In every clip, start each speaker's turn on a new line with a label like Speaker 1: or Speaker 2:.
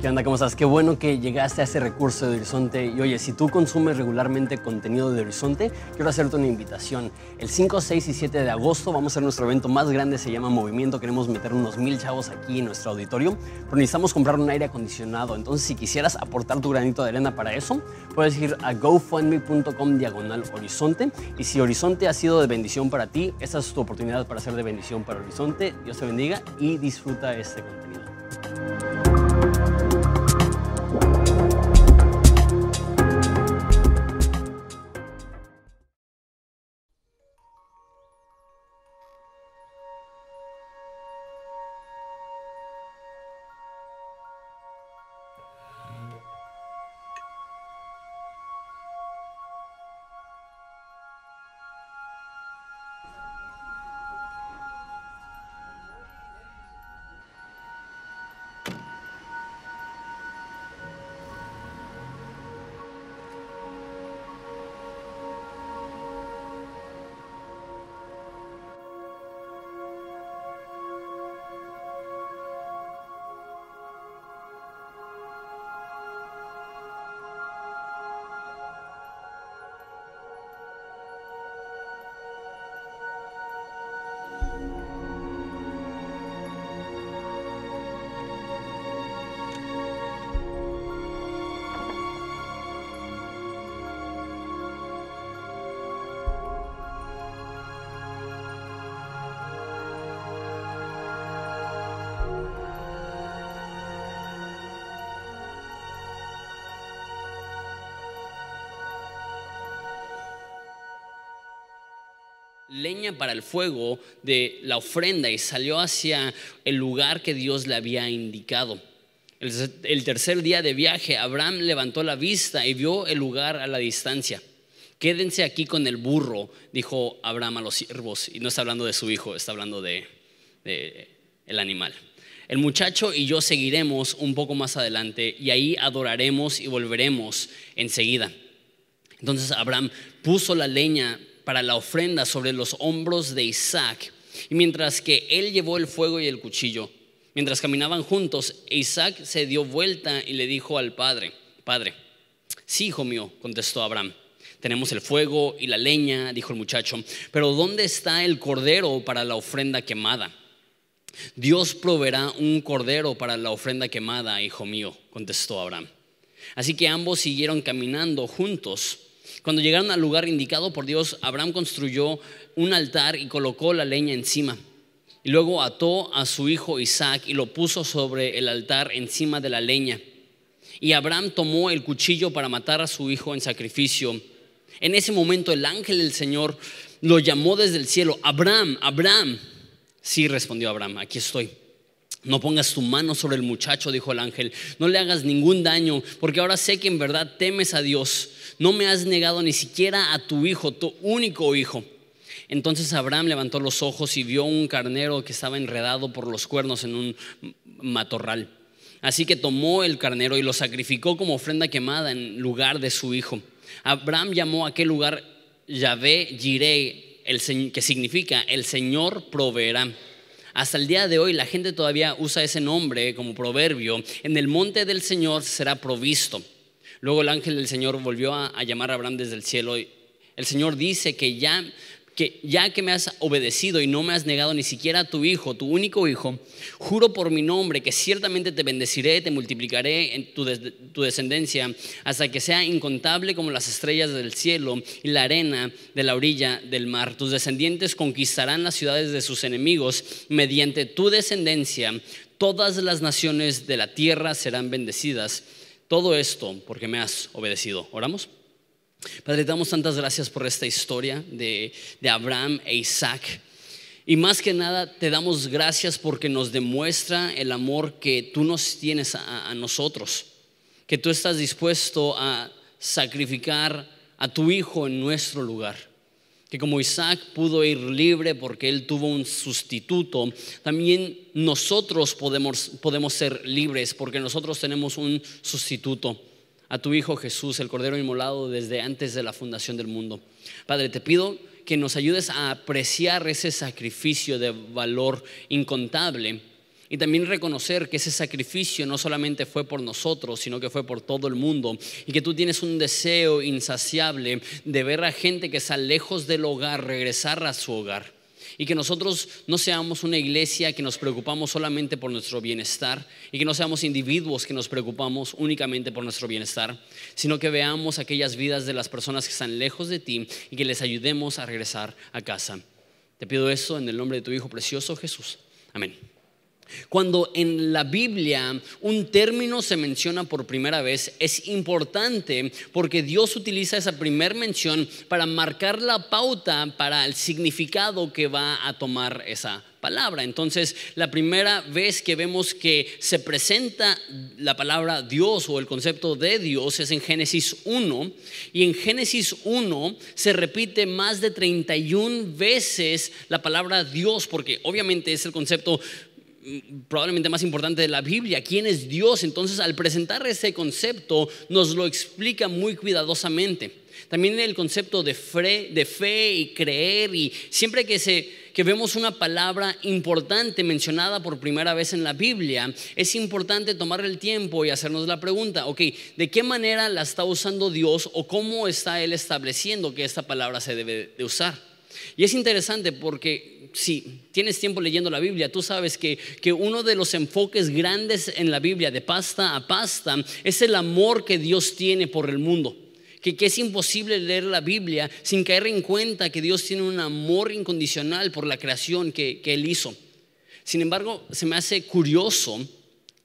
Speaker 1: ¿Qué onda? ¿Cómo estás? Qué bueno que llegaste a ese recurso de Horizonte. Y oye, si tú consumes regularmente contenido de Horizonte, quiero hacerte una invitación. El 5, 6 y 7 de agosto vamos a hacer nuestro evento más grande, se llama Movimiento. Queremos meter unos mil chavos aquí en nuestro auditorio, pero necesitamos comprar un aire acondicionado. Entonces, si quisieras aportar tu granito de arena para eso, puedes ir a gofundme.com diagonal Horizonte. Y si Horizonte ha sido de bendición para ti, esta es tu oportunidad para ser de bendición para Horizonte. Dios te bendiga y disfruta este contenido. Leña para el fuego de la ofrenda y salió hacia el lugar que Dios le había indicado. El, tercer día de viaje, Abraham levantó la vista y vio el lugar a la distancia. Quédense aquí con el burro, dijo Abraham a los siervos. Y no está hablando de su hijo, está hablando de, de el animal. El muchacho y yo seguiremos un poco más adelante y ahí adoraremos y volveremos enseguida. Entonces Abraham puso la leña para la ofrenda sobre los hombros de Isaac. Y mientras que él llevó el fuego y el cuchillo, mientras caminaban juntos, Isaac se dio vuelta y le dijo al padre, Padre, sí, hijo mío, contestó Abraham. Tenemos el fuego y la leña, dijo el muchacho, pero ¿dónde está el cordero para la ofrenda quemada? Dios proveerá un cordero para la ofrenda quemada, hijo mío, contestó Abraham. Así que ambos siguieron caminando juntos. Cuando llegaron al lugar indicado por Dios, Abraham construyó un altar y colocó la leña encima. Y luego ató a su hijo Isaac y lo puso sobre el altar encima de la leña. Y Abraham tomó el cuchillo para matar a su hijo en sacrificio. En ese momento el ángel del Señor lo llamó desde el cielo, Abraham, Abraham. Sí, respondió Abraham, aquí estoy. No pongas tu mano sobre el muchacho, dijo el ángel. No le hagas ningún daño, porque ahora sé que en verdad temes a Dios no me has negado ni siquiera a tu hijo, tu único hijo. Entonces Abraham levantó los ojos y vio un carnero que estaba enredado por los cuernos en un matorral. Así que tomó el carnero y lo sacrificó como ofrenda quemada en lugar de su hijo. Abraham llamó a aquel lugar Yahvé Jireh, que significa el Señor proveerá. Hasta el día de hoy la gente todavía usa ese nombre como proverbio. En el monte del Señor será provisto. Luego el ángel del Señor volvió a, llamar a Abraham desde el cielo. El Señor dice que ya, que ya que me has obedecido y no me has negado ni siquiera a tu hijo, tu único hijo, juro por mi nombre que ciertamente te bendeciré, te multiplicaré en tu, tu descendencia hasta que sea incontable como las estrellas del cielo y la arena de la orilla del mar. Tus descendientes conquistarán las ciudades de sus enemigos mediante tu descendencia. Todas las naciones de la tierra serán bendecidas todo esto porque me has obedecido. ¿Oramos? Padre, te damos tantas gracias por esta historia de, Abraham e Isaac. Y más que nada, te damos gracias porque nos demuestra el amor que tú nos tienes a nosotros. Que tú estás dispuesto a sacrificar a tu hijo en nuestro lugar que como Isaac pudo ir libre porque él tuvo un sustituto, también nosotros podemos, podemos ser libres porque nosotros tenemos un sustituto, a tu Hijo Jesús, el Cordero Inmolado desde antes de la fundación del mundo. Padre, te pido que nos ayudes a apreciar ese sacrificio de valor incontable Y también reconocer que ese sacrificio no solamente fue por nosotros, sino que fue por todo el mundo. Y que tú tienes un deseo insaciable de ver a gente que está lejos del hogar regresar a su hogar. Y que nosotros no seamos una iglesia que nos preocupamos solamente por nuestro bienestar y que no seamos individuos que nos preocupamos únicamente por nuestro bienestar, sino que veamos aquellas vidas de las personas que están lejos de ti y que les ayudemos a regresar a casa. Te pido eso en el nombre de tu Hijo precioso Jesús. Amén. Cuando en la Biblia un término se menciona por primera vez, es importante porque Dios utiliza esa primera mención para marcar la pauta para el significado que va a tomar esa palabra. Entonces, la primera vez que vemos que se presenta la palabra Dios o el concepto de Dios es en Génesis 1. Y en Génesis 1 se repite más de 31 veces la palabra Dios, porque obviamente es el concepto probablemente más importante de la Biblia, quién es Dios. Entonces, al presentar ese concepto, nos lo explica muy cuidadosamente. También el concepto de fe, de fe y creer, y siempre que, se, que vemos una palabra importante mencionada por primera vez en la Biblia, es importante tomar el tiempo y hacernos la pregunta, ok, ¿de qué manera la está usando Dios o cómo está Él estableciendo que esta palabra se debe de usar? Y es interesante porque si tienes tiempo leyendo la Biblia, tú sabes que, que, uno de los enfoques grandes en la Biblia, de pasta a pasta, es el amor que Dios tiene por el mundo. Que, que es imposible leer la Biblia sin caer en cuenta que Dios tiene un amor incondicional por la creación que, que Él hizo. Sin embargo, se me hace curioso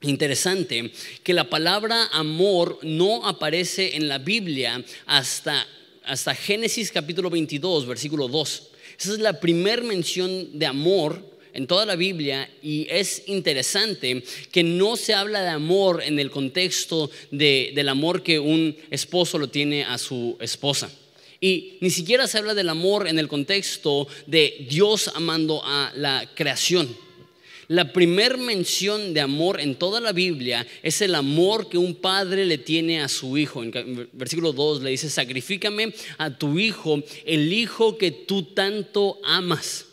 Speaker 1: interesante que la palabra amor no aparece en la Biblia hasta hasta Génesis capítulo 22, versículo 2. Esa es la primera mención de amor en toda la Biblia y es interesante que no se habla de amor en el contexto del amor que un esposo lo tiene a su esposa. Y ni siquiera se habla del amor en el contexto de Dios amando a la creación. La primer mención de amor en toda la Biblia es el amor que un padre le tiene a su hijo. En versículo 2 le dice, sacrifícame a tu hijo, el hijo que tú tanto amas.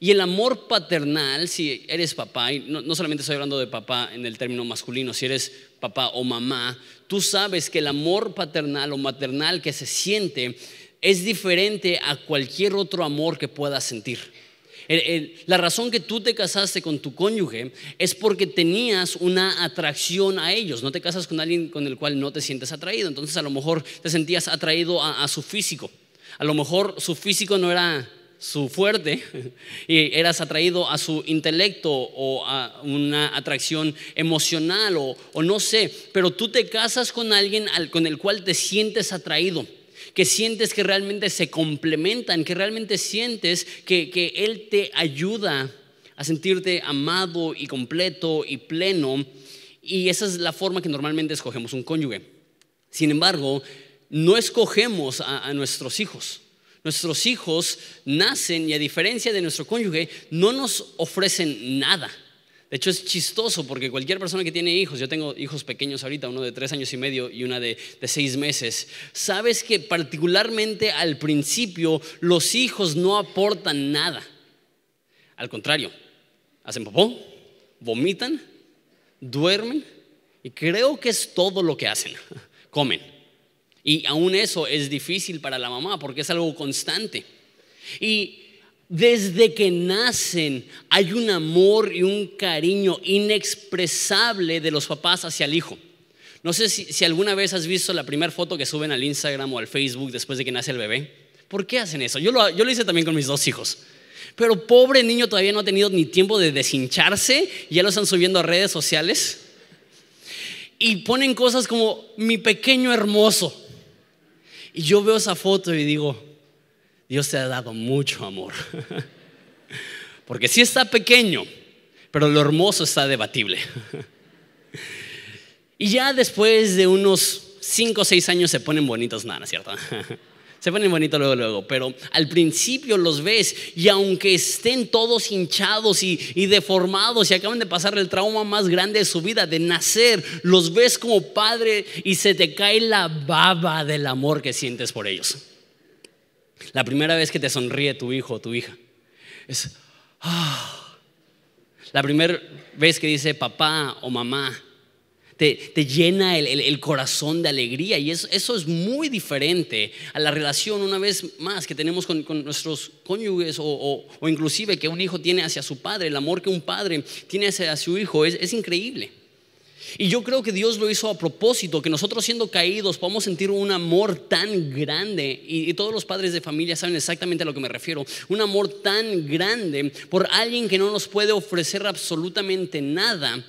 Speaker 1: Y el amor paternal, si eres papá, y no, no, solamente estoy hablando de papá en el término masculino, si eres papá o mamá, tú sabes que el amor paternal o maternal que se siente es diferente a cualquier otro amor que puedas sentir la razón que tú te casaste con tu cónyuge es porque tenías una atracción a ellos. No te casas con alguien con el cual no te sientes atraído. Entonces a lo mejor te sentías atraído a, su físico. A lo mejor su físico no era su fuerte y eras atraído a su intelecto o a una atracción emocional o, no sé. Pero tú te casas con alguien con el cual te sientes atraído que sientes que realmente se complementan, que realmente sientes que, Él te ayuda a sentirte amado y completo y pleno. Y esa es la forma que normalmente escogemos un cónyuge. Sin embargo, no escogemos a, a nuestros hijos. Nuestros hijos nacen y a diferencia de nuestro cónyuge, no nos ofrecen nada. De hecho, es chistoso porque cualquier persona que tiene hijos, yo tengo hijos pequeños ahorita, uno de tres años y medio y una de, seis meses, sabes que particularmente al principio los hijos no aportan nada. Al contrario, hacen popó, vomitan, duermen y creo que es todo lo que hacen. Comen. Y aún eso es difícil para la mamá porque es algo constante. Y desde que nacen hay un amor y un cariño inexpresable de los papás hacia el hijo. No sé si, alguna vez has visto la primera foto que suben al Instagram o al Facebook después de que nace el bebé. ¿Por qué hacen eso? Yo lo, hice también con mis dos hijos. Pero pobre niño todavía no ha tenido ni tiempo de deshincharse, ya lo están subiendo a redes sociales. Y ponen cosas como mi pequeño hermoso. Y yo veo esa foto y digo, Dios te ha dado mucho amor. Porque sí está pequeño, pero lo hermoso está debatible. Y ya después de unos 5 o 6 años se ponen bonitos, nada, ¿cierto? Se ponen bonitos luego, luego, pero al principio los ves y aunque estén todos hinchados y, y, deformados y acaban de pasar el trauma más grande de su vida, de nacer, los ves como padre y se te cae la baba del amor que sientes por ellos. La primera vez que te sonríe tu hijo o tu hija es, ah. La primera vez que dice papá o mamá, te, llena el, corazón de alegría y eso, es muy diferente a la relación una vez más que tenemos con, nuestros cónyuges o, inclusive que un hijo tiene hacia su padre, el amor que un padre tiene hacia su hijo es, increíble. Y yo creo que Dios lo hizo a propósito, que nosotros siendo caídos podamos sentir un amor tan grande, y, todos los padres de familia saben exactamente a lo que me refiero, un amor tan grande por alguien que no nos puede ofrecer absolutamente nada,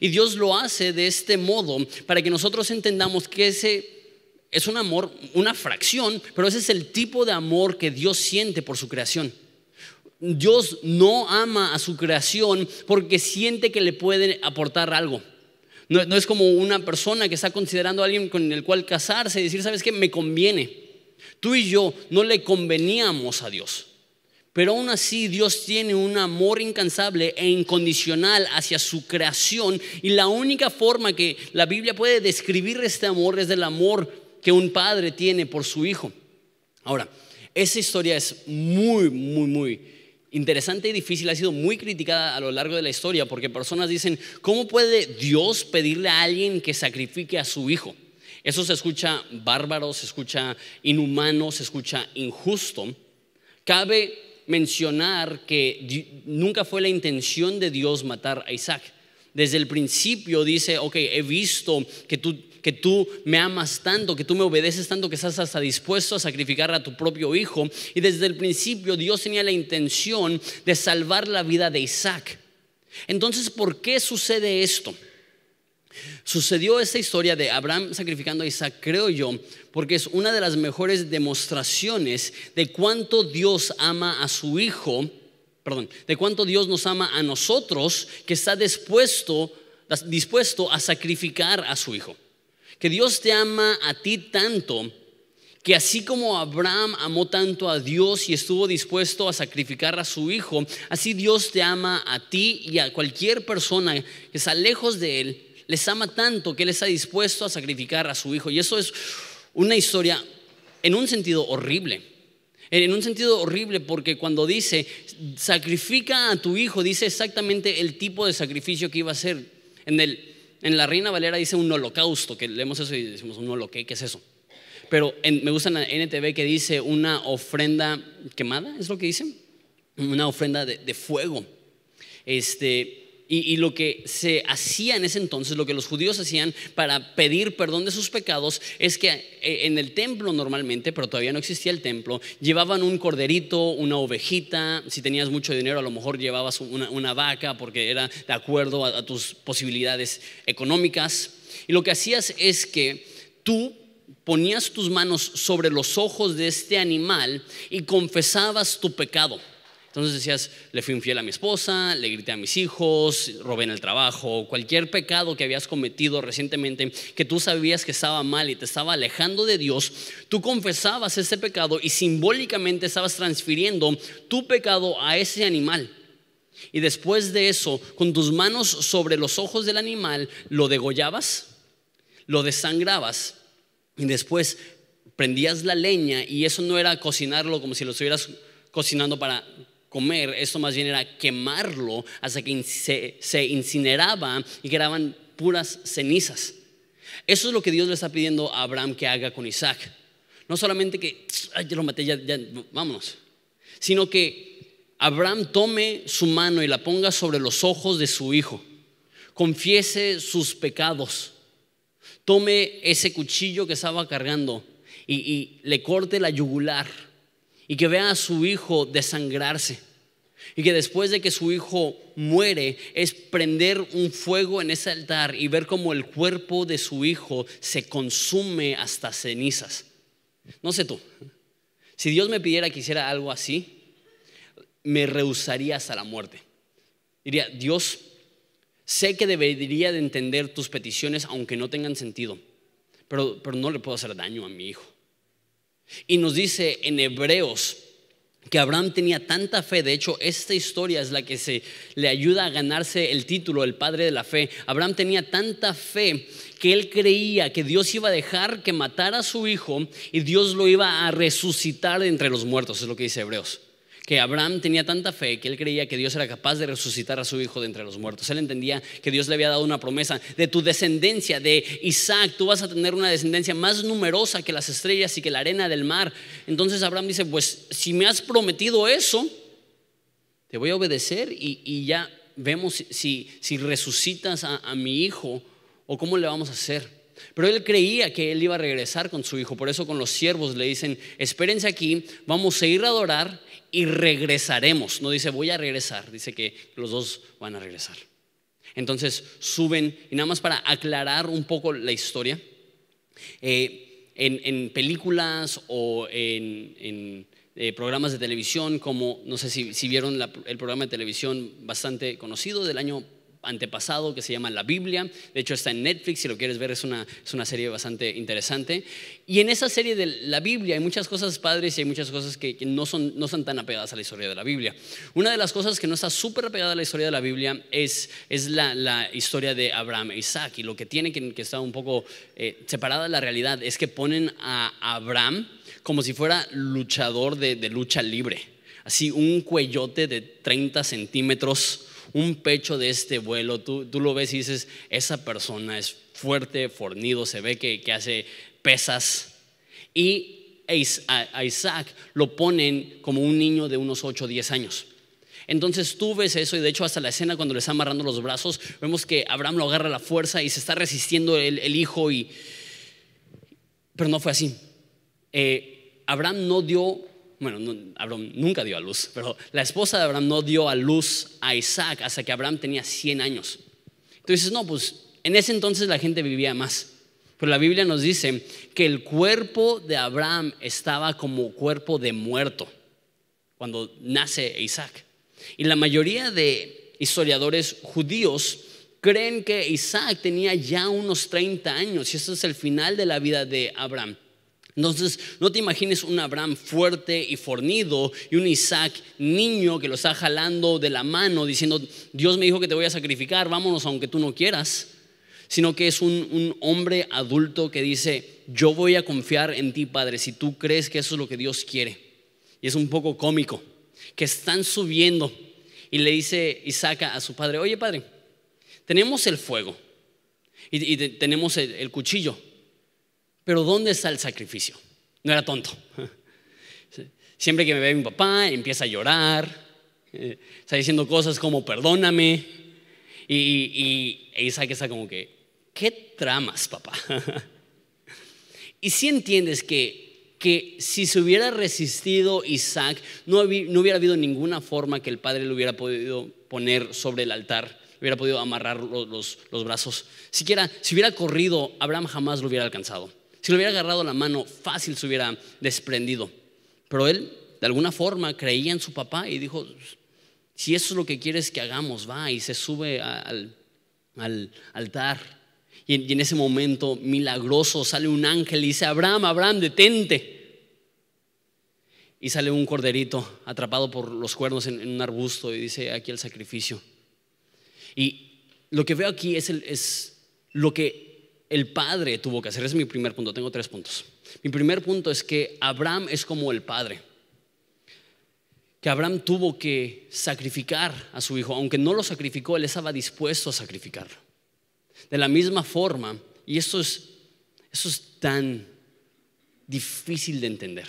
Speaker 1: y Dios lo hace de este modo para que nosotros entendamos que ese es un amor, una fracción, pero ese es el tipo de amor que Dios siente por su creación. Dios no ama a su creación porque siente que le puede aportar algo. No, es como una persona que está considerando a alguien con el cual casarse y decir, ¿sabes qué? Me conviene. Tú y yo no le conveníamos a Dios. Pero aún así Dios tiene un amor incansable e incondicional hacia su creación y la única forma que la Biblia puede describir este amor es el amor que un padre tiene por su hijo. Ahora, esa historia es muy, muy, muy interesante y difícil, ha sido muy criticada a lo largo de la historia porque personas dicen, ¿cómo puede Dios pedirle a alguien que sacrifique a su hijo? Eso se escucha bárbaro, se escucha inhumano, se escucha injusto. Cabe mencionar que nunca fue la intención de Dios matar a Isaac. Desde el principio dice, ok, he visto que tú, que tú me amas tanto, que tú me obedeces tanto, que estás hasta dispuesto a sacrificar a tu propio hijo. Y desde el principio Dios tenía la intención de salvar la vida de Isaac. Entonces, ¿por qué sucede esto? Sucedió esta historia de Abraham sacrificando a Isaac, creo yo, porque es una de las mejores demostraciones de cuánto Dios ama a su hijo, perdón, de cuánto Dios nos ama a nosotros, que está dispuesto, dispuesto a sacrificar a su hijo. Que Dios te ama a ti tanto que así como Abraham amó tanto a Dios y estuvo dispuesto a sacrificar a su hijo, así Dios te ama a ti y a cualquier persona que está lejos de él les ama tanto que Él está dispuesto a sacrificar a su hijo. Y eso es una historia en un sentido horrible. En un sentido horrible porque cuando dice, sacrifica a tu hijo, dice exactamente el tipo de sacrificio que iba a ser. En, el, en la Reina Valera dice un holocausto, que leemos eso y decimos un holoque, ¿qué es eso? Pero me gusta en la NTV que dice una ofrenda quemada, ¿es lo que dice? Una ofrenda de, de fuego. Este, y, lo que se hacía en ese entonces, lo que los judíos hacían para pedir perdón de sus pecados, es que eh, en el templo normalmente, pero todavía no existía el templo, llevaban un corderito, una ovejita, si tenías mucho dinero a lo mejor llevabas una, vaca porque era de acuerdo a tus posibilidades económicas. Y lo que hacías es que tú ponías tus manos sobre los ojos de este animal y confesabas tu pecado. Entonces decías, le fui infiel a mi esposa, le grité a mis hijos, robé en el trabajo, cualquier pecado que habías cometido recientemente, que tú sabías que estaba mal y te estaba alejando de Dios, tú confesabas ese pecado y simbólicamente estabas transfiriendo tu pecado a ese animal. Y después de eso, con tus manos sobre los ojos del animal, lo degollabas, lo desangrabas y después prendías la leña y eso no era cocinarlo como si lo estuvieras cocinando para comer, esto más bien era quemarlo hasta que se, incineraba y quedaban puras cenizas. Eso es lo que Dios le está pidiendo a Abraham que haga con Isaac. No solamente que, ay, lo maté, ya, vámonos, sino que Abraham tome su mano y la ponga sobre los ojos de su hijo, confiese sus pecados, tome ese cuchillo que estaba cargando y le corte la yugular y que vea a su hijo desangrarse. Y que después de que su hijo muere es prender un fuego en ese altar y ver cómo el cuerpo de su hijo se consume hasta cenizas. No sé tú, si Dios me pidiera que hiciera algo así, me rehusaría hasta la muerte. Diría, Dios, sé que debería de entender tus peticiones aunque no tengan sentido, pero, pero no le puedo hacer daño a mi hijo. Y nos dice en Hebreos que Abraham tenía tanta fe, de hecho esta historia es la que se le ayuda a ganarse el título, el padre de la fe. Abraham tenía tanta fe que él creía que Dios iba a dejar que matara a su hijo y Dios lo iba a resucitar entre los muertos, es lo que dice Hebreos. Que Abraham tenía tanta fe que él creía que Dios era capaz de resucitar a su hijo de entre los muertos. Él entendía que Dios le había dado una promesa de tu descendencia, de Isaac, tú vas a tener una descendencia más numerosa que las estrellas y que la arena del mar. Entonces Abraham dice, pues si me has prometido eso, te voy a obedecer y, ya vemos si, si resucitas a, a mi hijo o cómo le vamos a hacer. Pero él creía que él iba a regresar con su hijo. Por eso con los siervos le dicen, espérense aquí, vamos a ir a adorar y regresaremos. No dice voy a regresar, dice que los dos van a regresar. Entonces suben, y nada más para aclarar un poco la historia, eh, en, películas o en, eh, programas de televisión, como no sé si, vieron el programa de televisión bastante conocido del año antepasado que se llama La Biblia. De hecho, está en Netflix, si lo quieres ver, es una, es una serie bastante interesante. Y en esa serie de la Biblia hay muchas cosas padres y hay muchas cosas que, no, son, no son tan apegadas a la historia de la Biblia. Una de las cosas que no está súper apegada a la historia de la Biblia es, es la, historia de Abraham e Isaac. Y lo que tiene que, que estar un poco eh, separada de la realidad es que ponen a Abraham como si fuera luchador de, de lucha libre. Así, un cuellote de 30 centímetros un pecho de este vuelo, tú, tú lo ves y dices, esa persona es fuerte, fornido, se ve que, que hace pesas. Y a Isaac lo ponen como un niño de unos 8 o 10 años. Entonces tú ves eso y de hecho hasta la escena cuando le está amarrando los brazos, vemos que Abraham lo agarra a la fuerza y se está resistiendo el, el hijo y... Pero no fue así. Eh, Abraham no dio bueno, Abraham nunca dio a luz, pero la esposa de Abraham no dio a luz a Isaac hasta que Abraham tenía 100 años. Entonces, no, pues en ese entonces la gente vivía más. Pero la Biblia nos dice que el cuerpo de Abraham estaba como cuerpo de muerto cuando nace Isaac. Y la mayoría de historiadores judíos creen que Isaac tenía ya unos 30 años y esto es el final de la vida de Abraham. Entonces, no te imagines un Abraham fuerte y fornido y un Isaac niño que lo está jalando de la mano diciendo, Dios me dijo que te voy a sacrificar, vámonos aunque tú no quieras, sino que es un, un hombre adulto que dice, yo voy a confiar en ti, Padre, si tú crees que eso es lo que Dios quiere. Y es un poco cómico, que están subiendo y le dice Isaac a su padre, oye Padre, tenemos el fuego y, tenemos el cuchillo pero ¿dónde está el sacrificio? No era tonto. Siempre que me ve mi papá, empieza a llorar, eh, está diciendo cosas como perdóname. Y, e Isaac está como que, ¿qué tramas, papá? y si entiendes que, que si se hubiera resistido Isaac, no, no hubiera habido ninguna forma que el padre lo hubiera podido poner sobre el altar, hubiera podido amarrar los, los, los brazos. Siquiera, si hubiera corrido, Abraham jamás lo hubiera alcanzado. Si le hubiera agarrado la mano, fácil se hubiera desprendido. Pero él, de alguna forma, creía en su papá y dijo, si eso es lo que quieres que hagamos, va y se sube al, altar. Y en, ese momento milagroso sale un ángel y dice, Abraham, Abraham, detente. Y sale un corderito atrapado por los cuernos en, un arbusto y dice, aquí el sacrificio. Y lo que veo aquí es, es lo que el padre tuvo que hacer. Ese es mi primer punto, tengo tres puntos. Mi primer punto es que Abraham es como el padre. Que Abraham tuvo que sacrificar a su hijo, aunque no lo sacrificó, él estaba dispuesto a sacrificarlo. De la misma forma, y esto es, eso es tan difícil de entender,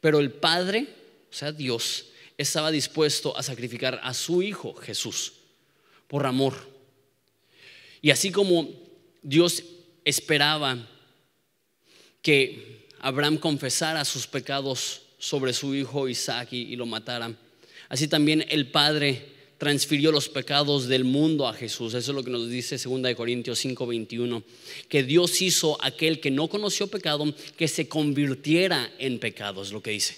Speaker 1: pero el padre, o sea, Dios, estaba dispuesto a sacrificar a su hijo Jesús por amor. Y así como Dios esperaba que Abraham confesara sus pecados sobre su hijo Isaac y, lo matara. Así también el Padre transfirió los pecados del mundo a Jesús. Eso es lo que nos dice 2 Corintios 5:21, que Dios hizo aquel que no conoció pecado que se convirtiera en pecado, es lo que dice.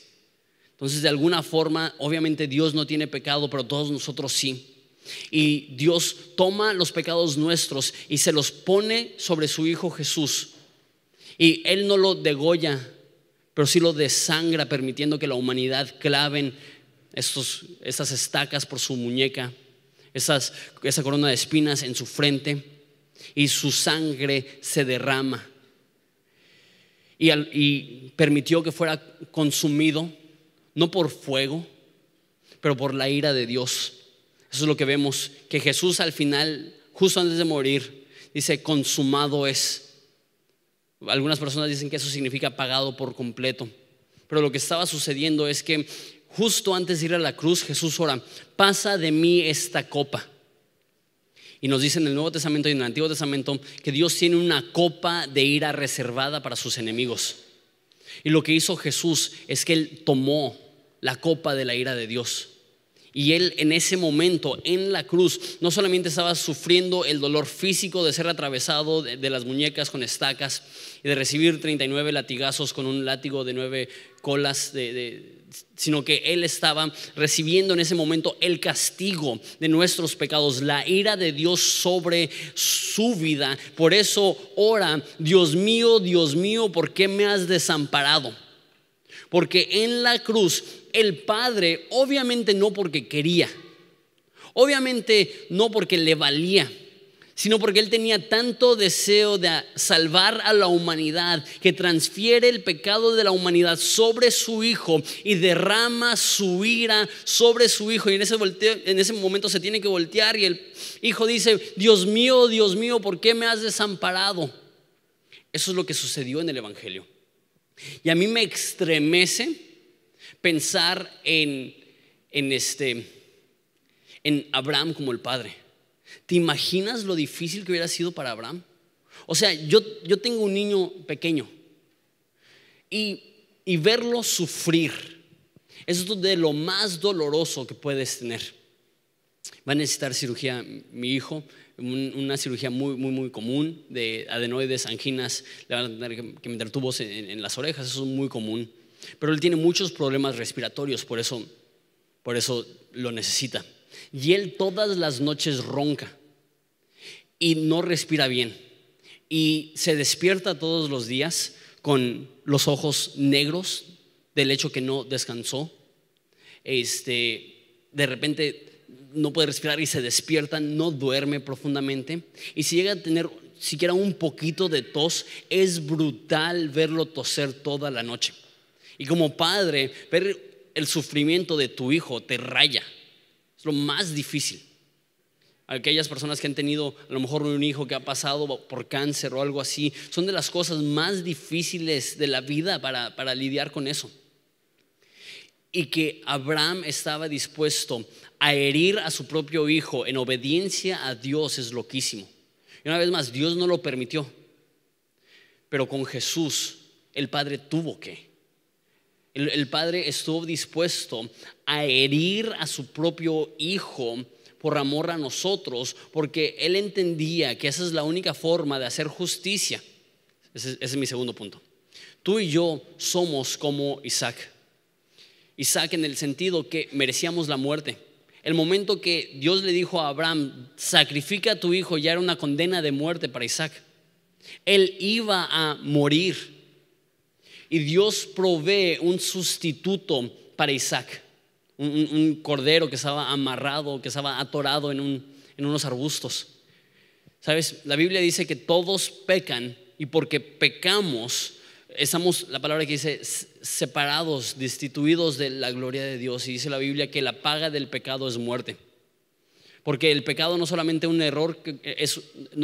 Speaker 1: Entonces, de alguna forma, obviamente Dios no tiene pecado, pero todos nosotros sí. Y Dios toma los pecados nuestros y se los pone sobre su Hijo Jesús. Y Él no lo degolla, pero sí lo desangra, permitiendo que la humanidad claven estos, estacas por su muñeca, esas, esa corona de espinas en su frente, y su sangre se derrama. Y, y permitió que fuera consumido, no por fuego, pero por la ira de Dios. Eso es lo que vemos, que Jesús al final, justo antes de morir, dice, consumado es. Algunas personas dicen que eso significa pagado por completo. Pero lo que estaba sucediendo es que justo antes de ir a la cruz, Jesús ora, pasa de mí esta copa. Y nos dice en el Nuevo Testamento y en el Antiguo Testamento que Dios tiene una copa de ira reservada para sus enemigos. Y lo que hizo Jesús es que Él tomó la copa de la ira de Dios. Y él en ese momento, en la cruz, no solamente estaba sufriendo el dolor físico de ser atravesado de, las muñecas con estacas y de recibir 39 latigazos con un látigo de nueve colas, sino que él estaba recibiendo en ese momento el castigo de nuestros pecados, la ira de Dios sobre su vida. Por eso ora, Dios mío, Dios mío, ¿por qué me has desamparado? Porque en la cruz el Padre, obviamente no porque quería, obviamente no porque le valía, sino porque Él tenía tanto deseo de salvar a la humanidad que transfiere el pecado de la humanidad sobre su Hijo y derrama su ira sobre su Hijo. Y en ese, en ese momento se tiene que voltear y el Hijo dice, Dios mío, Dios mío, ¿por qué me has desamparado? Eso es lo que sucedió en el Evangelio. Y a mí me extremece pensar en, en, este, en Abraham como el padre. ¿Te imaginas lo difícil que hubiera sido para Abraham? O sea, yo, yo tengo un niño pequeño y, y verlo sufrir es de lo más doloroso que puedes tener. Va a necesitar cirugía mi hijo, una cirugía muy, muy, muy común de adenoides, anginas, le van a tener que meter tubos en, las orejas, eso es muy común. Pero él tiene muchos problemas respiratorios, por eso, por eso lo necesita. Y él todas las noches ronca y no respira bien. Y se despierta todos los días con los ojos negros del hecho que no descansó. Este, de repente no puede respirar y se despierta, no duerme profundamente. Y si llega a tener siquiera un poquito de tos, es brutal verlo toser toda la noche. Y como padre, ver el sufrimiento de tu hijo te raya. Es lo más difícil. Aquellas personas que han tenido a lo mejor un hijo que ha pasado por cáncer o algo así, son de las cosas más difíciles de la vida para, para lidiar con eso. Y que Abraham estaba dispuesto a herir a su propio hijo en obediencia a Dios es loquísimo. Y una vez más, Dios no lo permitió. Pero con Jesús, el Padre tuvo que. El, Padre estuvo dispuesto a herir a su propio hijo por amor a nosotros, porque Él entendía que esa es la única forma de hacer justicia. ese es mi segundo punto. Tú y yo somos como Isaac. Isaac en el sentido que merecíamos la muerte el momento que Dios le dijo a Abraham, sacrifica a tu hijo, ya era una condena de muerte para Isaac. Él iba a morir. Y Dios provee un sustituto para Isaac. Un, cordero que estaba amarrado, que estaba atorado en, en unos arbustos. Sabes, la Biblia dice que todos pecan y porque pecamos, estamos, la palabra que dice, separados, destituidos de la gloria de Dios. Y dice la Biblia que la paga del pecado es muerte. Porque el pecado es, no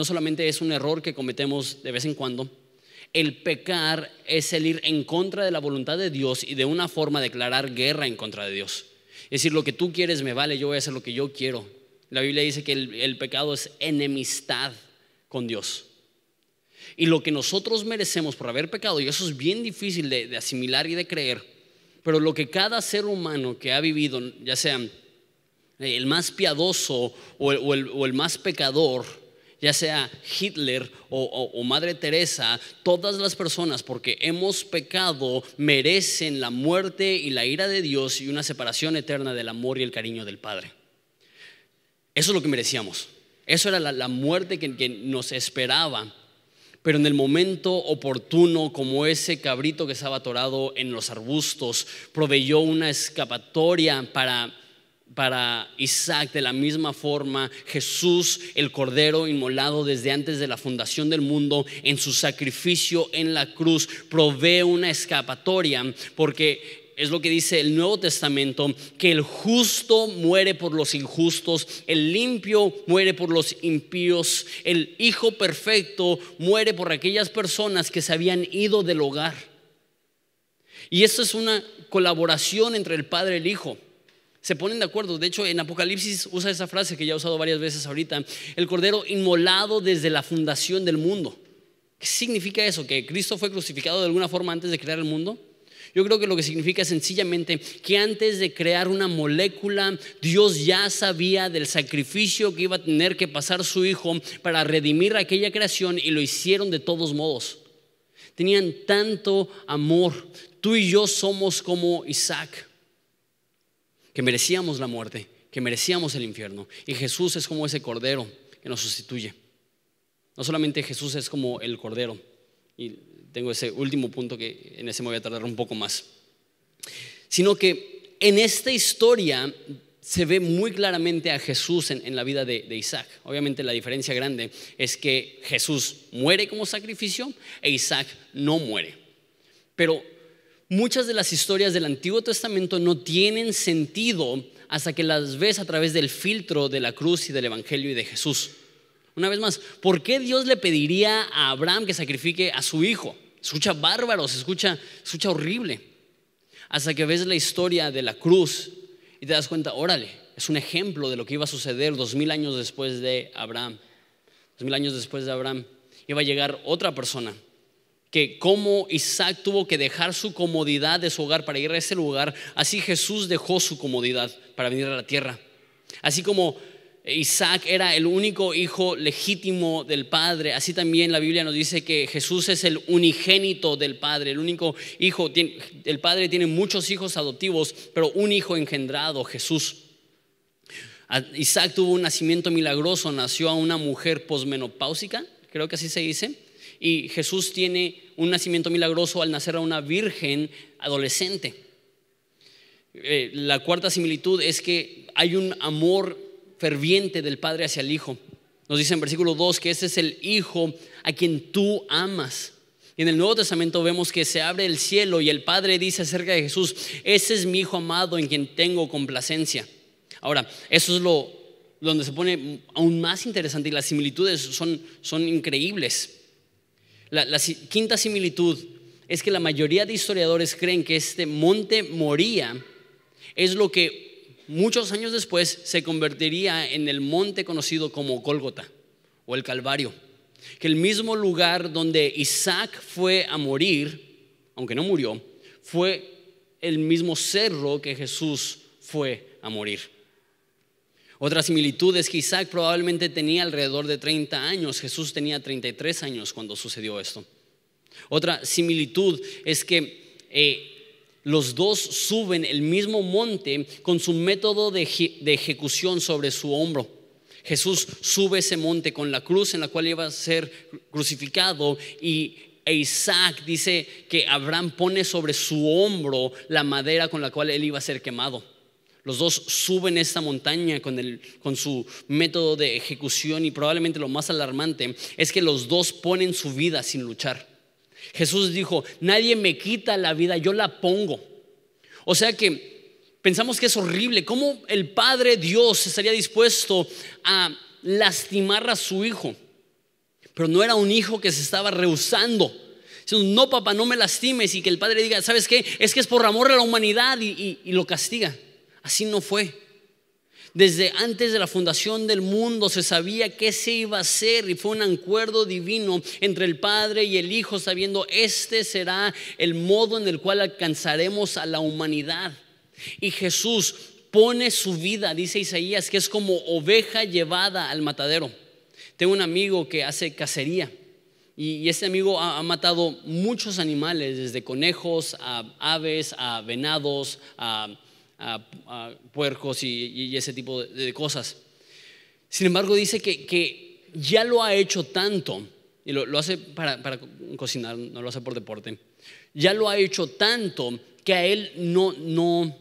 Speaker 1: solamente es un error que cometemos de vez en cuando, el pecar es el ir en contra de la voluntad de Dios y de una forma declarar guerra en contra de Dios. Es decir, lo que tú quieres me vale, yo voy a hacer lo que yo quiero. La Biblia dice que el pecado es enemistad con Dios. Y lo que nosotros merecemos por haber pecado, y eso es bien difícil de, asimilar y de creer, pero lo que cada ser humano que ha vivido, ya sea el más piadoso o el, más pecador, ya sea Hitler o, Madre Teresa, todas las personas, porque hemos pecado, merecen la muerte y la ira de Dios y una separación eterna del amor y el cariño del Padre. Eso es lo que merecíamos. Eso era la, muerte que nos esperaba pero en el momento oportuno, como ese cabrito que estaba atorado en los arbustos, proveyó una escapatoria para, para Isaac. De la misma forma, Jesús, el Cordero inmolado desde antes de la fundación del mundo, en su sacrificio en la cruz, provee una escapatoria, porque es lo que dice el Nuevo Testamento, que el justo muere por los injustos, el limpio muere por los impíos, el hijo perfecto muere por aquellas personas que se habían ido del hogar. Y esto es una colaboración entre el Padre y el Hijo. Se ponen de acuerdo. De hecho, en Apocalipsis usa esa frase que ya he usado varias veces ahorita. El Cordero inmolado desde la fundación del mundo. ¿Qué significa eso? ¿Que Cristo fue crucificado de alguna forma antes de crear el mundo? Yo creo que lo que significa sencillamente que antes de crear una molécula, Dios ya sabía del sacrificio que iba a tener que pasar su Hijo para redimir aquella creación y lo hicieron de todos modos. Tenían tanto amor. Tú y yo somos como Isaac, que merecíamos la muerte, que merecíamos el infierno. Y Jesús es como ese cordero que nos sustituye. No solamente Jesús es como el cordero, y tengo ese último punto que en ese me voy a tardar un poco más, sino que en esta historia se ve muy claramente a Jesús en, la vida de, Isaac. Obviamente la diferencia grande es que Jesús muere como sacrificio e Isaac no muere. Pero muchas de las historias del Antiguo Testamento no tienen sentido hasta que las ves a través del filtro de la cruz y del Evangelio y de Jesús. Una vez más, ¿por qué Dios le pediría a Abraham que sacrifique a su hijo? Escucha bárbaro, se escucha, escucha horrible. Hasta que ves la historia de la cruz y te das cuenta, órale, es un ejemplo de lo que iba a suceder dos mil años después de Abraham. Dos mil años después de Abraham iba a llegar otra persona que como Isaac tuvo que dejar su comodidad de su hogar para ir a ese lugar, así Jesús dejó su comodidad para venir a la tierra. Así como Isaac era el único hijo legítimo del Padre. Así también la Biblia nos dice que Jesús es el unigénito del Padre, el único hijo. El Padre tiene muchos hijos adoptivos, pero un hijo engendrado, Jesús. Isaac tuvo un nacimiento milagroso, nació a una mujer posmenopáusica, creo que así se dice. Y Jesús tiene un nacimiento milagroso al nacer a una virgen adolescente. Eh, la cuarta similitud es que hay un amor ferviente del Padre hacia el Hijo. Nos dice en versículo 2 que ese es el Hijo a quien tú amas. Y en el Nuevo Testamento vemos que se abre el cielo y el Padre dice acerca de Jesús, ese es mi Hijo amado en quien tengo complacencia. Ahora, eso es lo donde se pone aún más interesante y las similitudes son, son increíbles. La, la quinta similitud es que la mayoría de historiadores creen que este monte Moría es lo que muchos años después se convertiría en el monte conocido como Gólgota o el Calvario, que el mismo lugar donde Isaac fue a morir, aunque no murió, fue el mismo cerro que Jesús fue a morir. Otra similitud es que Isaac probablemente tenía alrededor de 30 años, Jesús tenía 33 años cuando sucedió esto. Otra similitud es que eh, los dos suben el mismo monte con su método de, ejecución sobre su hombro. Jesús sube ese monte con la cruz en la cual iba a ser crucificado y Isaac dice que Abraham pone sobre su hombro la madera con la cual él iba a ser quemado. Los dos suben esta montaña con, con su método de ejecución y probablemente lo más alarmante es que los dos ponen su vida sin luchar. Jesús dijo, nadie me quita la vida, yo la pongo. O sea que pensamos que es horrible. ¿Cómo el Padre Dios estaría dispuesto a lastimar a su hijo? Pero no era un hijo que se estaba rehusando. No, papá, no me lastimes y que el padre diga, ¿sabes qué? Es que es por amor a la humanidad y lo castiga. Así no fue. Desde antes de la fundación del mundo se sabía qué se iba a hacer y fue un acuerdo divino entre el Padre y el Hijo sabiendo este será el modo en el cual alcanzaremos a la humanidad. Y Jesús pone su vida, dice Isaías, que es como oveja llevada al matadero. Tengo un amigo que hace cacería y este amigo ha, matado muchos animales, desde conejos a aves, a venados, a a, puercos y, ese tipo de, cosas. Sin embargo, dice que, ya lo ha hecho tanto, y lo, hace para, cocinar, no lo hace por deporte, ya lo ha hecho tanto que a él no, no,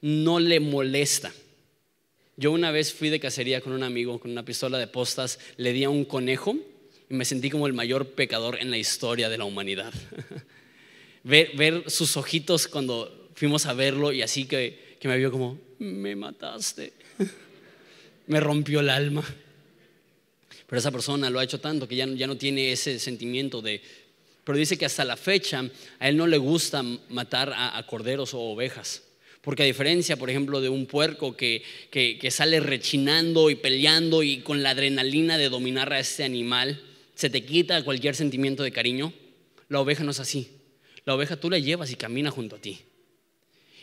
Speaker 1: no le molesta. Yo una vez fui de cacería con un amigo con una pistola de postas, le di a un conejo y me sentí como el mayor pecador en la historia de la humanidad. ver, ver sus ojitos cuando fuimos a verlo y así que, me vio como, me mataste, me rompió el alma. Pero esa persona lo ha hecho tanto que ya, ya no tiene ese sentimiento de... Pero dice que hasta la fecha a él no le gusta matar a, corderos o ovejas. Porque a diferencia, por ejemplo, de un puerco que, que, que, sale rechinando y peleando y con la adrenalina de dominar a este animal, se te quita cualquier sentimiento de cariño, la oveja no es así. La oveja tú la llevas y camina junto a ti.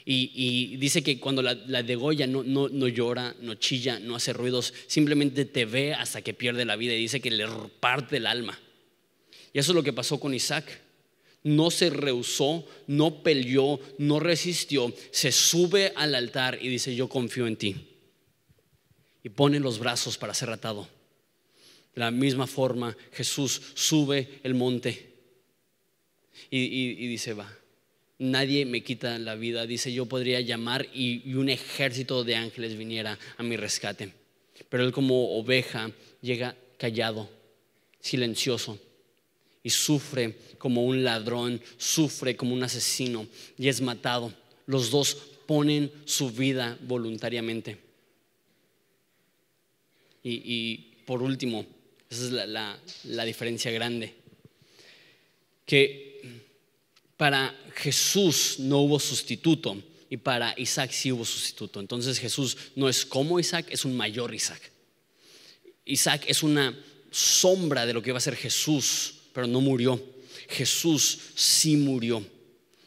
Speaker 1: Y, dice que cuando la, la degolla no, no, no, llora, no chilla, no hace ruidos, simplemente te ve hasta que pierde la vida y dice que le parte el alma. Y eso es lo que pasó con Isaac. No se rehusó, no peleó, no resistió, se sube al altar y dice, yo confío en ti. Y pone los brazos para ser atado. De la misma forma, Jesús sube el monte y dice, va, nadie me quita la vida. Dice, yo podría llamar y, un ejército de ángeles viniera a mi rescate. Pero él como oveja llega callado, silencioso y sufre como un ladrón, sufre como un asesino y es matado. Los dos ponen su vida voluntariamente. Y, por último, esa es la, la diferencia grande, que para Jesús no hubo sustituto y para Isaac sí hubo sustituto. Entonces Jesús no es como Isaac, es un mayor Isaac. Isaac es una sombra de lo que va a ser Jesús, pero no murió. Jesús sí murió.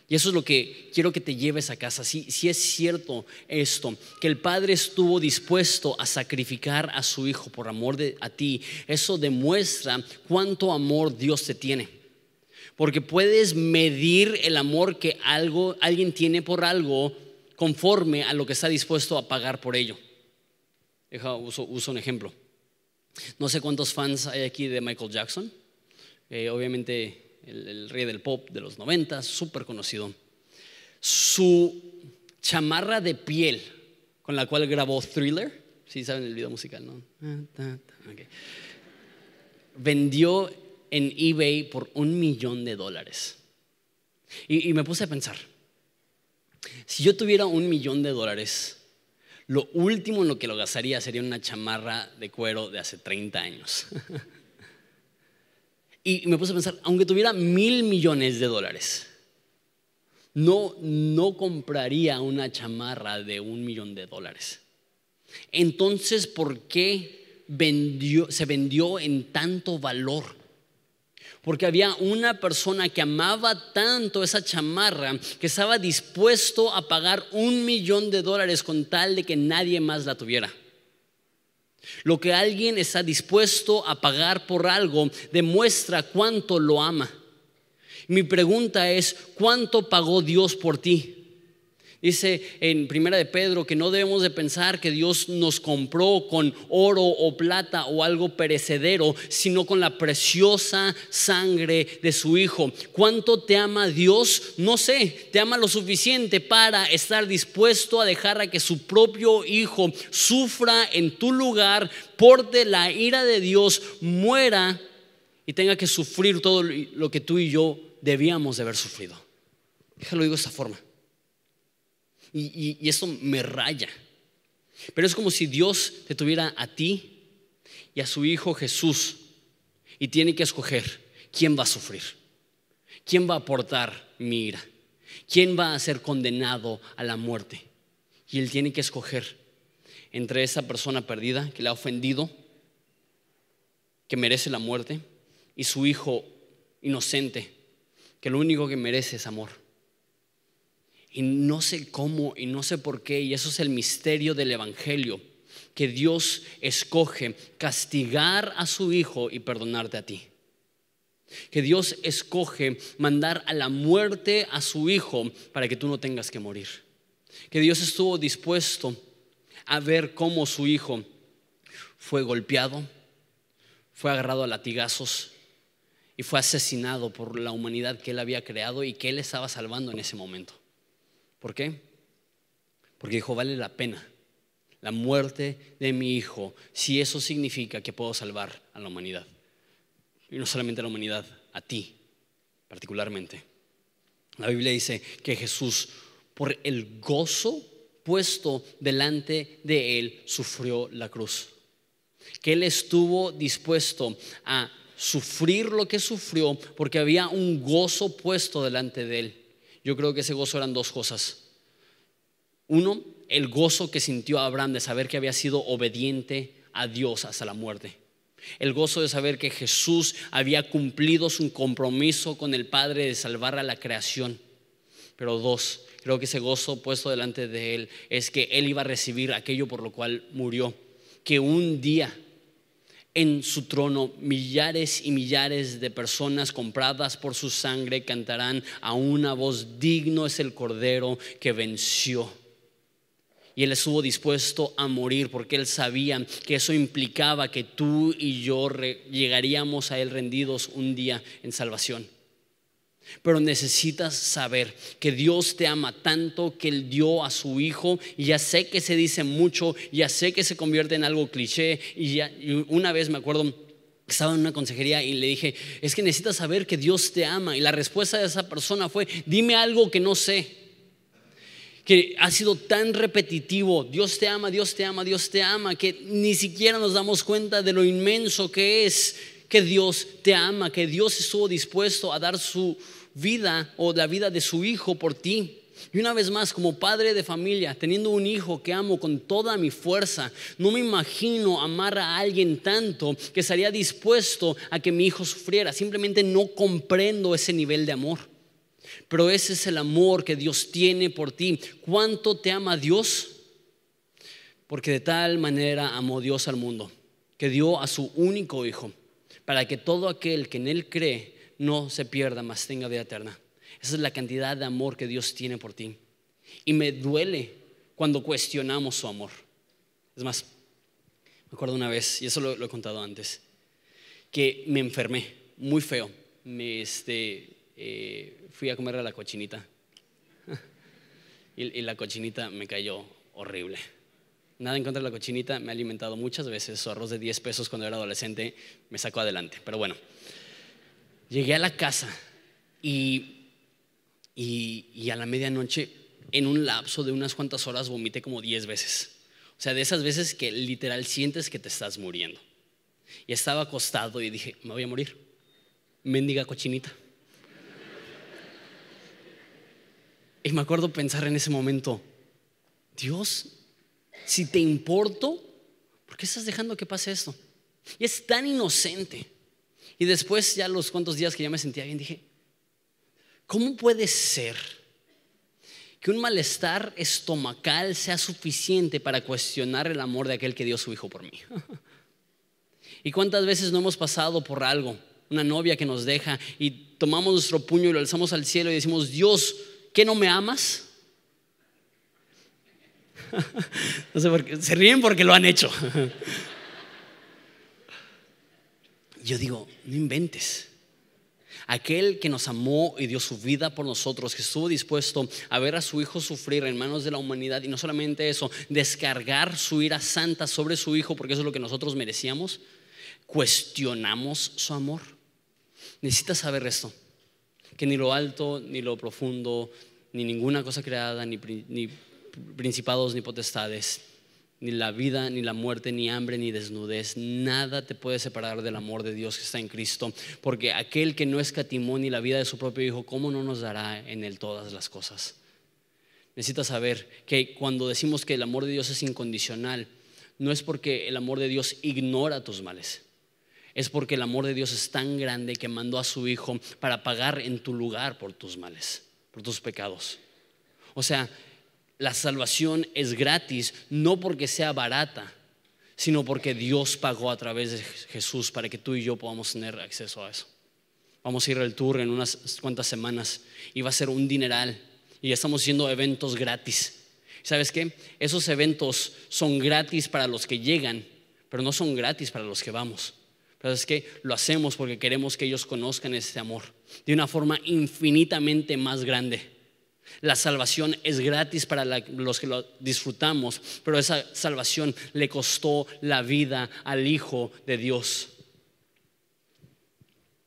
Speaker 1: Y eso es lo que quiero que te lleves a casa. Si, si es cierto esto, que el Padre estuvo dispuesto a sacrificar a su Hijo por amor de, a ti, eso demuestra cuánto amor Dios te tiene. Porque puedes medir el amor que algo, alguien tiene por algo conforme a lo que está dispuesto a pagar por ello. Deja, uso, un ejemplo. No sé cuántos fans hay aquí de Michael Jackson. Eh, obviamente el, rey del pop de los 90, súper conocido. Su chamarra de piel con la cual grabó Thriller, si saben el video musical, ¿no? Ah, Vendió en eBay por un millón de dólares. Y, me puse a pensar, si yo tuviera un millón de dólares, lo último en lo que lo gastaría sería una chamarra de cuero de hace 30 años. y me puse a pensar, aunque tuviera mil millones de dólares, no, no compraría una chamarra de un millón de dólares. Entonces, ¿por qué vendió, se vendió en tanto valor? Porque había una persona que amaba tanto esa chamarra que estaba dispuesto a pagar un millón de dólares con tal de que nadie más la tuviera. Lo que alguien está dispuesto a pagar por algo demuestra cuánto lo ama. Mi pregunta es, ¿cuánto pagó Dios por ti? Dice en Primera de Pedro que no debemos de pensar que Dios nos compró con oro o plata o algo perecedero, sino con la preciosa sangre de su Hijo. ¿Cuánto te ama Dios? No sé, te ama lo suficiente para estar dispuesto a dejar a que su propio Hijo sufra en tu lugar, por de la ira de Dios, muera y tenga que sufrir todo lo que tú y yo debíamos de haber sufrido. Déjalo digo de esta forma. Y, eso me raya. Pero es como si Dios te tuviera a ti y a su Hijo Jesús y tiene que escoger quién va a sufrir, quién va a aportar mi ira, quién va a ser condenado a la muerte. Y Él tiene que escoger entre esa persona perdida que le ha ofendido, que merece la muerte, y su Hijo inocente, que lo único que merece es amor. Y no sé cómo y no sé por qué, y eso es el misterio del Evangelio, que Dios escoge castigar a su Hijo y perdonarte a ti. Que Dios escoge mandar a la muerte a su Hijo para que tú no tengas que morir. Que Dios estuvo dispuesto a ver cómo su Hijo fue golpeado, fue agarrado a latigazos y fue asesinado por la humanidad que Él había creado y que Él estaba salvando en ese momento. ¿Por qué? Porque dijo, vale la pena la muerte de mi hijo si eso significa que puedo salvar a la humanidad. Y no solamente a la humanidad, a ti particularmente. La Biblia dice que Jesús por el gozo puesto delante de él, sufrió la cruz. Que él estuvo dispuesto a sufrir lo que sufrió porque había un gozo puesto delante de él. Yo creo que ese gozo eran dos cosas. Uno, el gozo que sintió Abraham de saber que había sido obediente a Dios hasta la muerte. El gozo de saber que Jesús había cumplido su compromiso con el Padre de salvar a la creación. Pero dos, creo que ese gozo puesto delante de él es que él iba a recibir aquello por lo cual murió. Que un día en su trono millares y millares de personas compradas por su sangre cantarán a una voz digno es el Cordero que venció y Él estuvo dispuesto a morir porque Él sabía que eso implicaba que tú y yo llegaríamos a Él rendidos un día en salvación. Pero necesitas saber que Dios te ama tanto que Él dio a su Hijo. Y ya sé que se dice mucho, ya sé que se convierte en algo cliché. Y, ya, una vez me acuerdo, estaba en una consejería y le dije, es que necesitas saber que Dios te ama. Y la respuesta de esa persona fue, dime algo que no sé que ha sido tan repetitivo, Dios te ama, Dios te ama, Dios te ama, que ni siquiera nos damos cuenta de lo inmenso que es que Dios te ama, que Dios estuvo dispuesto a dar su vida o la vida de su hijo por ti. Y una vez más, como padre de familia, teniendo un hijo que amo con toda mi fuerza, no me imagino amar a alguien tanto que estaría dispuesto a que mi hijo sufriera. Simplemente no comprendo ese nivel de amor. Pero ese es el amor que Dios tiene por ti. ¿Cuánto te ama Dios? Porque de tal manera amó Dios al mundo, que dio a su único Hijo, para que todo aquel que en Él cree no se pierda, mas tenga vida eterna. Esa es la cantidad de amor que Dios tiene por ti. Y me duele cuando cuestionamos su amor. Es más, me acuerdo una vez, y eso lo, he contado antes, que me enfermé muy feo. Me, este, eh, fui a comer a la cochinita. y, la cochinita me cayó horrible. Nada en contra de la cochinita, me ha alimentado muchas veces. Su arroz de 10 pesos cuando era adolescente me sacó adelante. Pero bueno, llegué a la casa y, y, y a la medianoche, en un lapso de unas cuantas horas, vomité como 10 veces. O sea, de esas veces que literal sientes que te estás muriendo. Y estaba acostado y dije, me voy a morir. Mendiga cochinita. Y me acuerdo pensar en ese momento, Dios, si te importo, ¿por qué estás dejando que pase esto? Y es tan inocente. Y después, ya los cuantos días que ya me sentía bien, dije, ¿cómo puede ser que un malestar estomacal sea suficiente para cuestionar el amor de aquel que dio su hijo por mí? ¿Y cuántas veces no hemos pasado por algo? Una novia que nos deja y tomamos nuestro puño y lo alzamos al cielo y decimos, Dios, ¿qué no me amas? no sé por qué, se ríen porque lo han hecho. Yo digo, no inventes. Aquel que nos amó y dio su vida por nosotros, que estuvo dispuesto a ver a su Hijo sufrir en manos de la humanidad y no solamente eso, descargar su ira santa sobre su Hijo, porque eso es lo que nosotros merecíamos, cuestionamos su amor. Necesitas saber esto que ni lo alto, ni lo profundo, ni ninguna cosa creada, ni, principados, ni potestades, ni la vida, ni la muerte, ni hambre, ni desnudez, nada te puede separar del amor de Dios que está en Cristo, porque aquel que no escatimó ni la vida de su propio Hijo, ¿cómo no nos dará en él todas las cosas? Necesitas saber que cuando decimos que el amor de Dios es incondicional, no es porque el amor de Dios ignora tus males es porque el amor de Dios es tan grande que mandó a su Hijo para pagar en tu lugar por tus males, por tus pecados. O sea, la salvación es gratis, no porque sea barata, sino porque Dios pagó a través de Jesús para que tú y yo podamos tener acceso a eso. Vamos a ir al tour en unas cuantas semanas y va a ser un dineral y estamos haciendo eventos gratis. ¿Sabes qué? Esos eventos son gratis para los que llegan, pero no son gratis para los que vamos. Pero es que lo hacemos porque queremos que ellos conozcan ese amor de una forma infinitamente más grande. La salvación es gratis para los que lo disfrutamos, pero esa salvación le costó la vida al Hijo de Dios.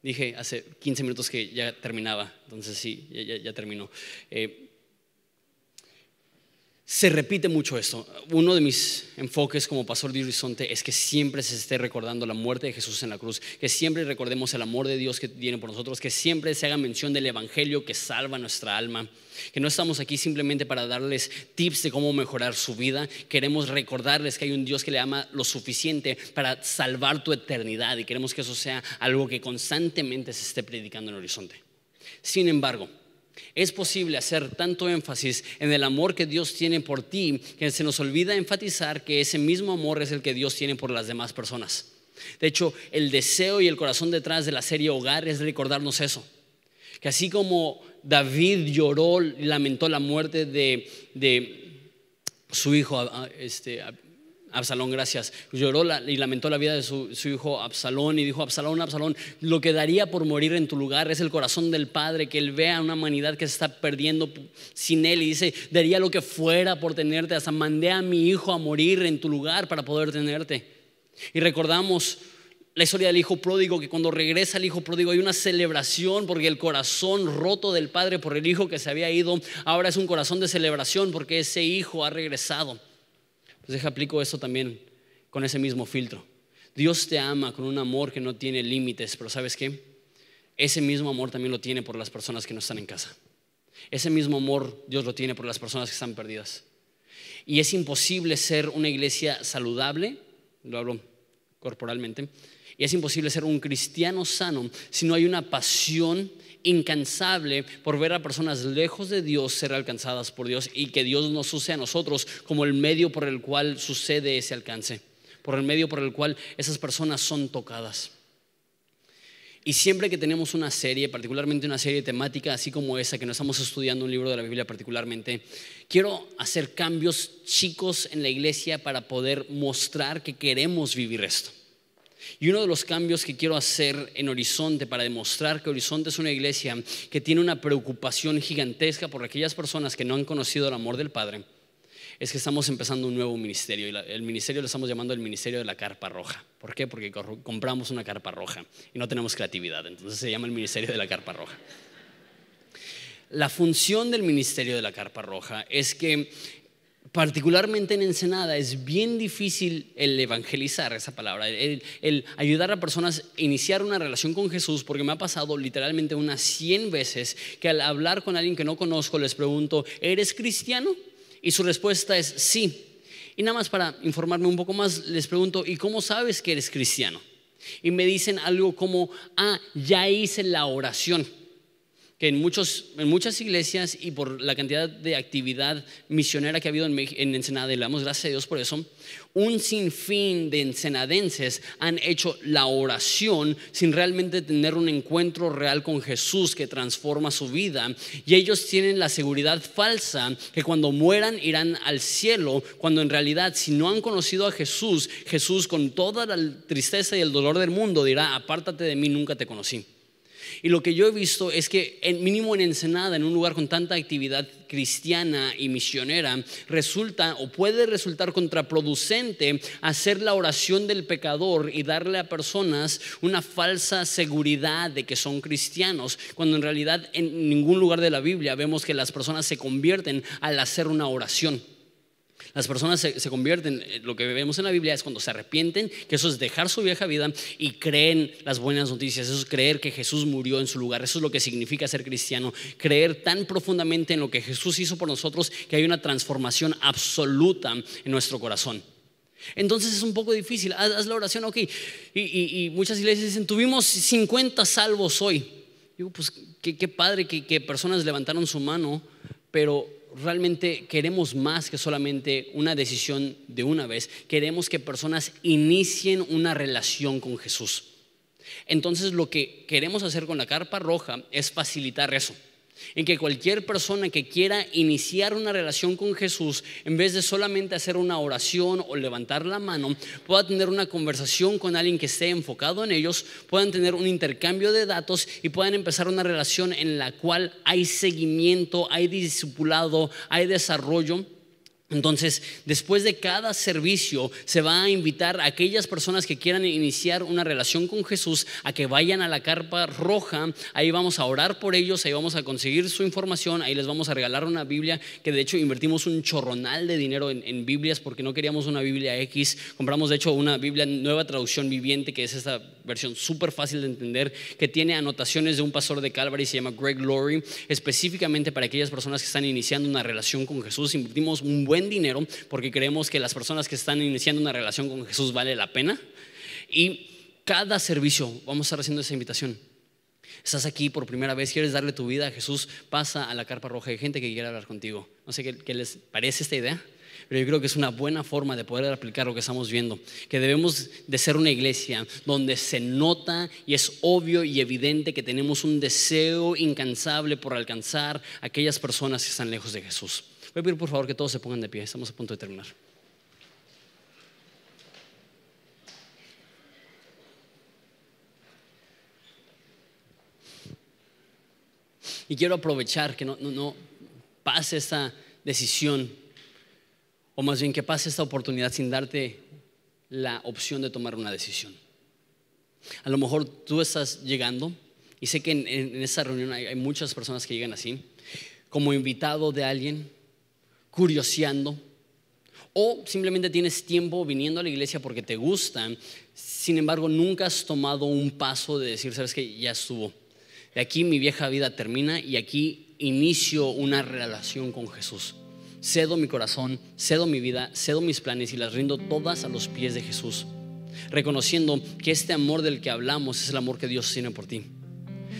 Speaker 1: Dije hace 15 minutos que ya terminaba, entonces sí, ya, terminó. Eh, se repite mucho esto. Uno de mis enfoques como pastor de Horizonte es que siempre se esté recordando la muerte de Jesús en la cruz, que siempre recordemos el amor de Dios que tiene por nosotros, que siempre se haga mención del Evangelio que salva nuestra alma, que no estamos aquí simplemente para darles tips de cómo mejorar su vida, queremos recordarles que hay un Dios que le ama lo suficiente para salvar tu eternidad y queremos que eso sea algo que constantemente se esté predicando en Horizonte. Sin embargo, es posible hacer tanto énfasis en el amor que Dios tiene por ti que se nos olvida enfatizar que ese mismo amor es el que Dios tiene por las demás personas. De hecho, el deseo y el corazón detrás de la serie Hogar es recordarnos eso. Que así como David lloró y lamentó la muerte de, su hijo, este, Absalón, gracias. Lloró y lamentó la vida de su, hijo Absalón y dijo, Absalón, Absalón, lo que daría por morir en tu lugar es el corazón del Padre, que él vea una humanidad que se está perdiendo sin él y dice, daría lo que fuera por tenerte, hasta mandé a mi hijo a morir en tu lugar para poder tenerte. Y recordamos la historia del hijo pródigo, que cuando regresa el hijo pródigo hay una celebración porque el corazón roto del padre por el hijo que se había ido, ahora es un corazón de celebración porque ese hijo ha regresado. Deja aplico eso también con ese mismo filtro. Dios te ama con un amor que no tiene límites, pero ¿sabes qué? Ese mismo amor también lo tiene por las personas que no están en casa. Ese mismo amor Dios lo tiene por las personas que están perdidas. Y es imposible ser una iglesia saludable, lo hablo corporalmente, y es imposible ser un cristiano sano si no hay una pasión incansable por ver a personas lejos de Dios ser alcanzadas por Dios y que Dios nos use a nosotros como el medio por el cual sucede ese alcance, por el medio por el cual esas personas son tocadas. Y siempre que tenemos una serie, particularmente una serie temática así como esa, que no estamos estudiando un libro de la Biblia particularmente, quiero hacer cambios chicos en la iglesia para poder mostrar que queremos vivir esto. Y uno de los cambios que quiero hacer en Horizonte para demostrar que Horizonte es una iglesia que tiene una preocupación gigantesca por aquellas personas que no han conocido el amor del Padre, es que estamos empezando un nuevo ministerio. Y el ministerio lo estamos llamando el ministerio de la carpa roja. ¿Por qué? Porque compramos una carpa roja y no tenemos creatividad. Entonces se llama el ministerio de la carpa roja. La función del ministerio de la carpa roja es que particularmente en Ensenada, es bien difícil el evangelizar esa palabra, el, ayudar a personas a iniciar una relación con Jesús, porque me ha pasado literalmente unas 100 veces que al hablar con alguien que no conozco les pregunto, ¿eres cristiano? Y su respuesta es sí. Y nada más para informarme un poco más, les pregunto, ¿y cómo sabes que eres cristiano? Y me dicen algo como, ah, ya hice la oración que en, muchos, en muchas iglesias y por la cantidad de actividad misionera que ha habido en, en Ensenada, y le damos gracias a Dios por eso, un sinfín de ensenadenses han hecho la oración sin realmente tener un encuentro real con Jesús que transforma su vida. Y ellos tienen la seguridad falsa que cuando mueran irán al cielo, cuando en realidad si no han conocido a Jesús, Jesús con toda la tristeza y el dolor del mundo dirá, apártate de mí, nunca te conocí. Y lo que yo he visto es que, en, mínimo en Ensenada, en un lugar con tanta actividad cristiana y misionera, resulta o puede resultar contraproducente hacer la oración del pecador y darle a personas una falsa seguridad de que son cristianos, cuando en realidad en ningún lugar de la Biblia vemos que las personas se convierten al hacer una oración. Las personas se, convierten, eh, lo que vemos en la Biblia es cuando se arrepienten, que eso es dejar su vieja vida y creen las buenas noticias, eso es creer que Jesús murió en su lugar, eso es lo que significa ser cristiano, creer tan profundamente en lo que Jesús hizo por nosotros que hay una transformación absoluta en nuestro corazón. Entonces es un poco difícil, haz, la oración, ok, y, muchas iglesias dicen, tuvimos 50 salvos hoy. Digo, pues qué, padre que personas levantaron su mano, pero realmente queremos más que solamente una decisión de una vez. Queremos que personas inicien una relación con Jesús. Entonces lo que queremos hacer con la carpa roja es facilitar eso en que cualquier persona que quiera iniciar una relación con Jesús, en vez de solamente hacer una oración o levantar la mano, pueda tener una conversación con alguien que esté enfocado en ellos, puedan tener un intercambio de datos y puedan empezar una relación en la cual hay seguimiento, hay discipulado, hay desarrollo Entonces, después de cada servicio, se va a invitar a aquellas personas que quieran iniciar una relación con Jesús a que vayan a la carpa roja. Ahí vamos a orar por ellos, ahí vamos a conseguir su información, ahí les vamos a regalar una Biblia, que de hecho invertimos un chorronal de dinero en, Biblias porque no queríamos una Biblia X. Compramos de hecho una Biblia nueva traducción viviente, que es esta versión súper fácil de entender, que tiene anotaciones de un pastor de Calvary, se llama Greg Laurie, específicamente para aquellas personas que están iniciando una relación con Jesús. Invertimos un buen dinero porque creemos que las personas que están iniciando una relación con Jesús vale la pena. Y cada servicio vamos a estar haciendo esa invitación. Estás aquí por primera vez, quieres darle tu vida a Jesús, pasa a la carpa roja. Hay gente que quiere hablar contigo. No sé qué, les parece esta idea pero yo creo que es una buena forma de poder aplicar lo que estamos viendo, que debemos de ser una iglesia donde se nota y es obvio y evidente que tenemos un deseo incansable por alcanzar a aquellas personas que están lejos de Jesús. Voy a pedir por favor que todos se pongan de pie, estamos a punto de terminar. Y quiero aprovechar que no, pase esta decisión, o más bien que pase esta oportunidad sin darte la opción de tomar una decisión. A lo mejor tú estás llegando, y sé que en, en reunión hay, hay muchas personas que llegan así, como invitado de alguien, curioseando, o simplemente tienes tiempo viniendo a la iglesia porque te gustan, sin embargo nunca has tomado un paso de decir, sabes que ya estuvo. De aquí mi vieja vida termina y aquí inicio una relación con Jesús. Cedo mi corazón, cedo mi vida, cedo mis planes y las rindo todas a los pies de Jesús, reconociendo que este amor del que hablamos es el amor que Dios tiene por ti.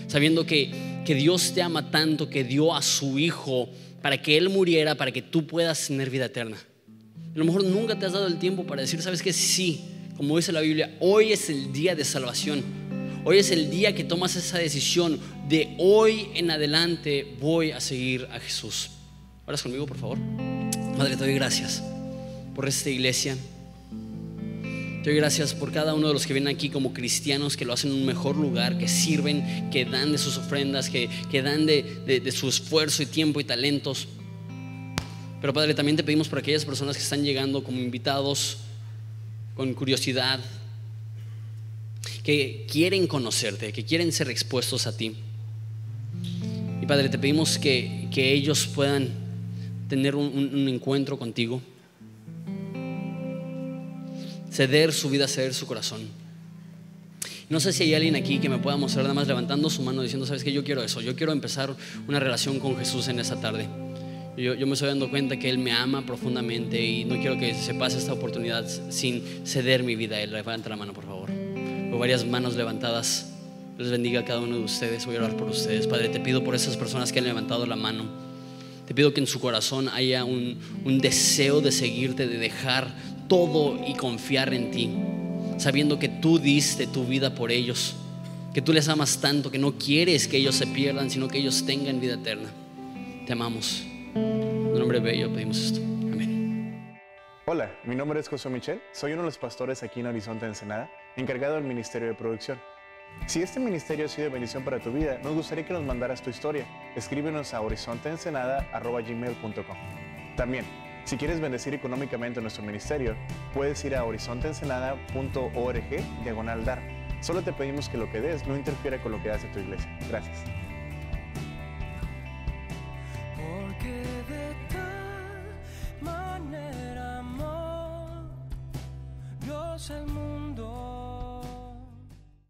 Speaker 1: Sabiendo que, que Dios te ama tanto que dio a su Hijo para que Él muriera, para que tú puedas tener vida eterna. A lo mejor nunca te has dado el tiempo para decir, sabes que sí, como dice la Biblia, hoy es el día de salvación. Hoy es el día que tomas esa decisión de hoy en adelante voy a seguir a Jesús. ¿Oras conmigo, por favor? Madre, te doy gracias por esta iglesia. Gracias por cada uno de los que vienen aquí como cristianos, que lo hacen en un mejor lugar, que sirven, que dan de sus ofrendas, que, dan de, de su esfuerzo y tiempo y talentos. Pero Padre, también te pedimos por aquellas personas que están llegando como invitados con curiosidad, que quieren conocerte, que quieren ser expuestos a ti. Y Padre, te pedimos que, que ellos puedan tener un encuentro contigo ceder su vida, ceder su corazón. No sé si hay alguien aquí que me pueda mostrar nada más levantando su mano diciendo, sabes que yo quiero eso, yo quiero empezar una relación con Jesús en esa tarde. Yo, me estoy dando cuenta que Él me ama profundamente y no quiero que se pase esta oportunidad sin ceder mi vida a Él. Levanta la mano, por favor. Con varias manos levantadas. Les bendiga a cada uno de ustedes. Voy a orar por ustedes. Padre, te pido por esas personas que han levantado la mano. Te pido que en su corazón haya un deseo de seguirte, de dejar todo y confiar en ti, sabiendo que tú diste tu vida por ellos, que tú les amas tanto, que no quieres que ellos se pierdan, sino que ellos tengan vida eterna. Te amamos. En nombre bello pedimos esto. Amén.
Speaker 2: Hola, mi nombre es José Michel, soy uno de los pastores aquí en Horizonte Ensenada, encargado del Ministerio de Producción. Si este ministerio ha sido de bendición para tu vida, nos gustaría que nos mandaras tu historia. Escríbenos a horizonteensenada.gmail.com También, si quieres bendecir económicamente nuestro ministerio, puedes ir a horizonteensenada.org diagonal dar. Solo te pedimos que lo que des no interfiera con lo que hace tu iglesia. Gracias.